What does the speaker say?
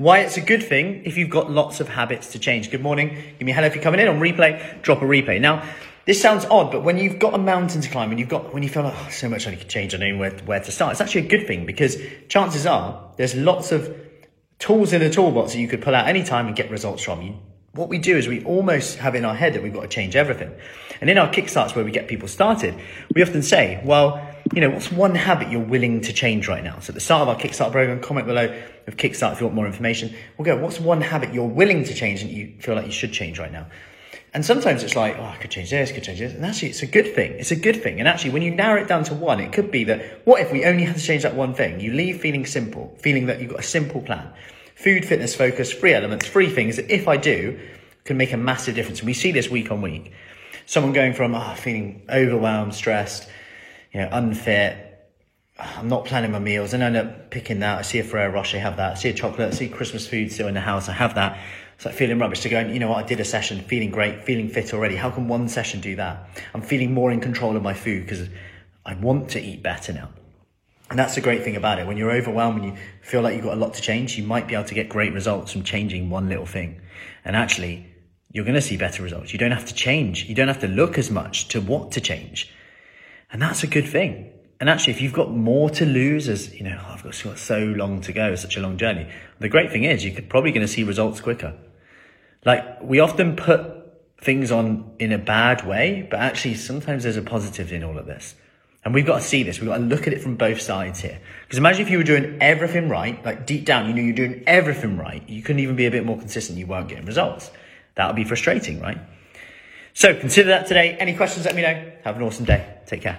why it's a good thing if you've got lots of habits to change. Good morning. Give me a hello if you're coming in on replay. Drop a replay. Now, this sounds odd, but when you've got a mountain to climb and you've got when you feel like oh, so much I need to change, I don't know where, where to start. It's actually a good thing because chances are there's lots of tools in the toolbox that you could pull out anytime and get results from. You, what we do is we almost have in our head that we've got to change everything. And in our kickstarts where we get people started, we often say, well, you know, what's one habit you're willing to change right now? So at the start of our Kickstart program, comment below of Kickstart if you want more information. We'll go, what's one habit you're willing to change and you feel like you should change right now? And sometimes it's like, oh, I could change this, could change this. And actually, it's a good thing. It's a good thing. And actually, when you narrow it down to one, it could be that what if we only had to change that one thing? You leave feeling simple, feeling that you've got a simple plan. Food, fitness, focus, three elements, three things that if I do, can make a massive difference. And we see this week on week. Someone going from oh, feeling overwhelmed, stressed, you know, unfit, I'm not planning my meals, and I end up picking that. I see a Ferrero Rocher, I have that. I see a chocolate, I see Christmas food still in the house, I have that. It's like feeling rubbish to go, you know what, I did a session, feeling great, feeling fit already. How can one session do that? I'm feeling more in control of my food because I want to eat better now. And that's the great thing about it. When you're overwhelmed and you feel like you've got a lot to change, you might be able to get great results from changing one little thing. And actually, you're going to see better results. You don't have to change. You don't have to look as much to what to change. And that's a good thing. And actually, if you've got more to lose, as you know, oh, I've got so long to go, such a long journey. The great thing is, you're probably going to see results quicker. Like we often put things on in a bad way, but actually sometimes there's a positive in all of this. And we've got to see this. We've got to look at it from both sides here. Because imagine if you were doing everything right, like deep down, you know you're doing everything right. You couldn't even be a bit more consistent. You weren't getting results. That would be frustrating, right? So consider that today. Any questions, let me know. Have an awesome day. Take care.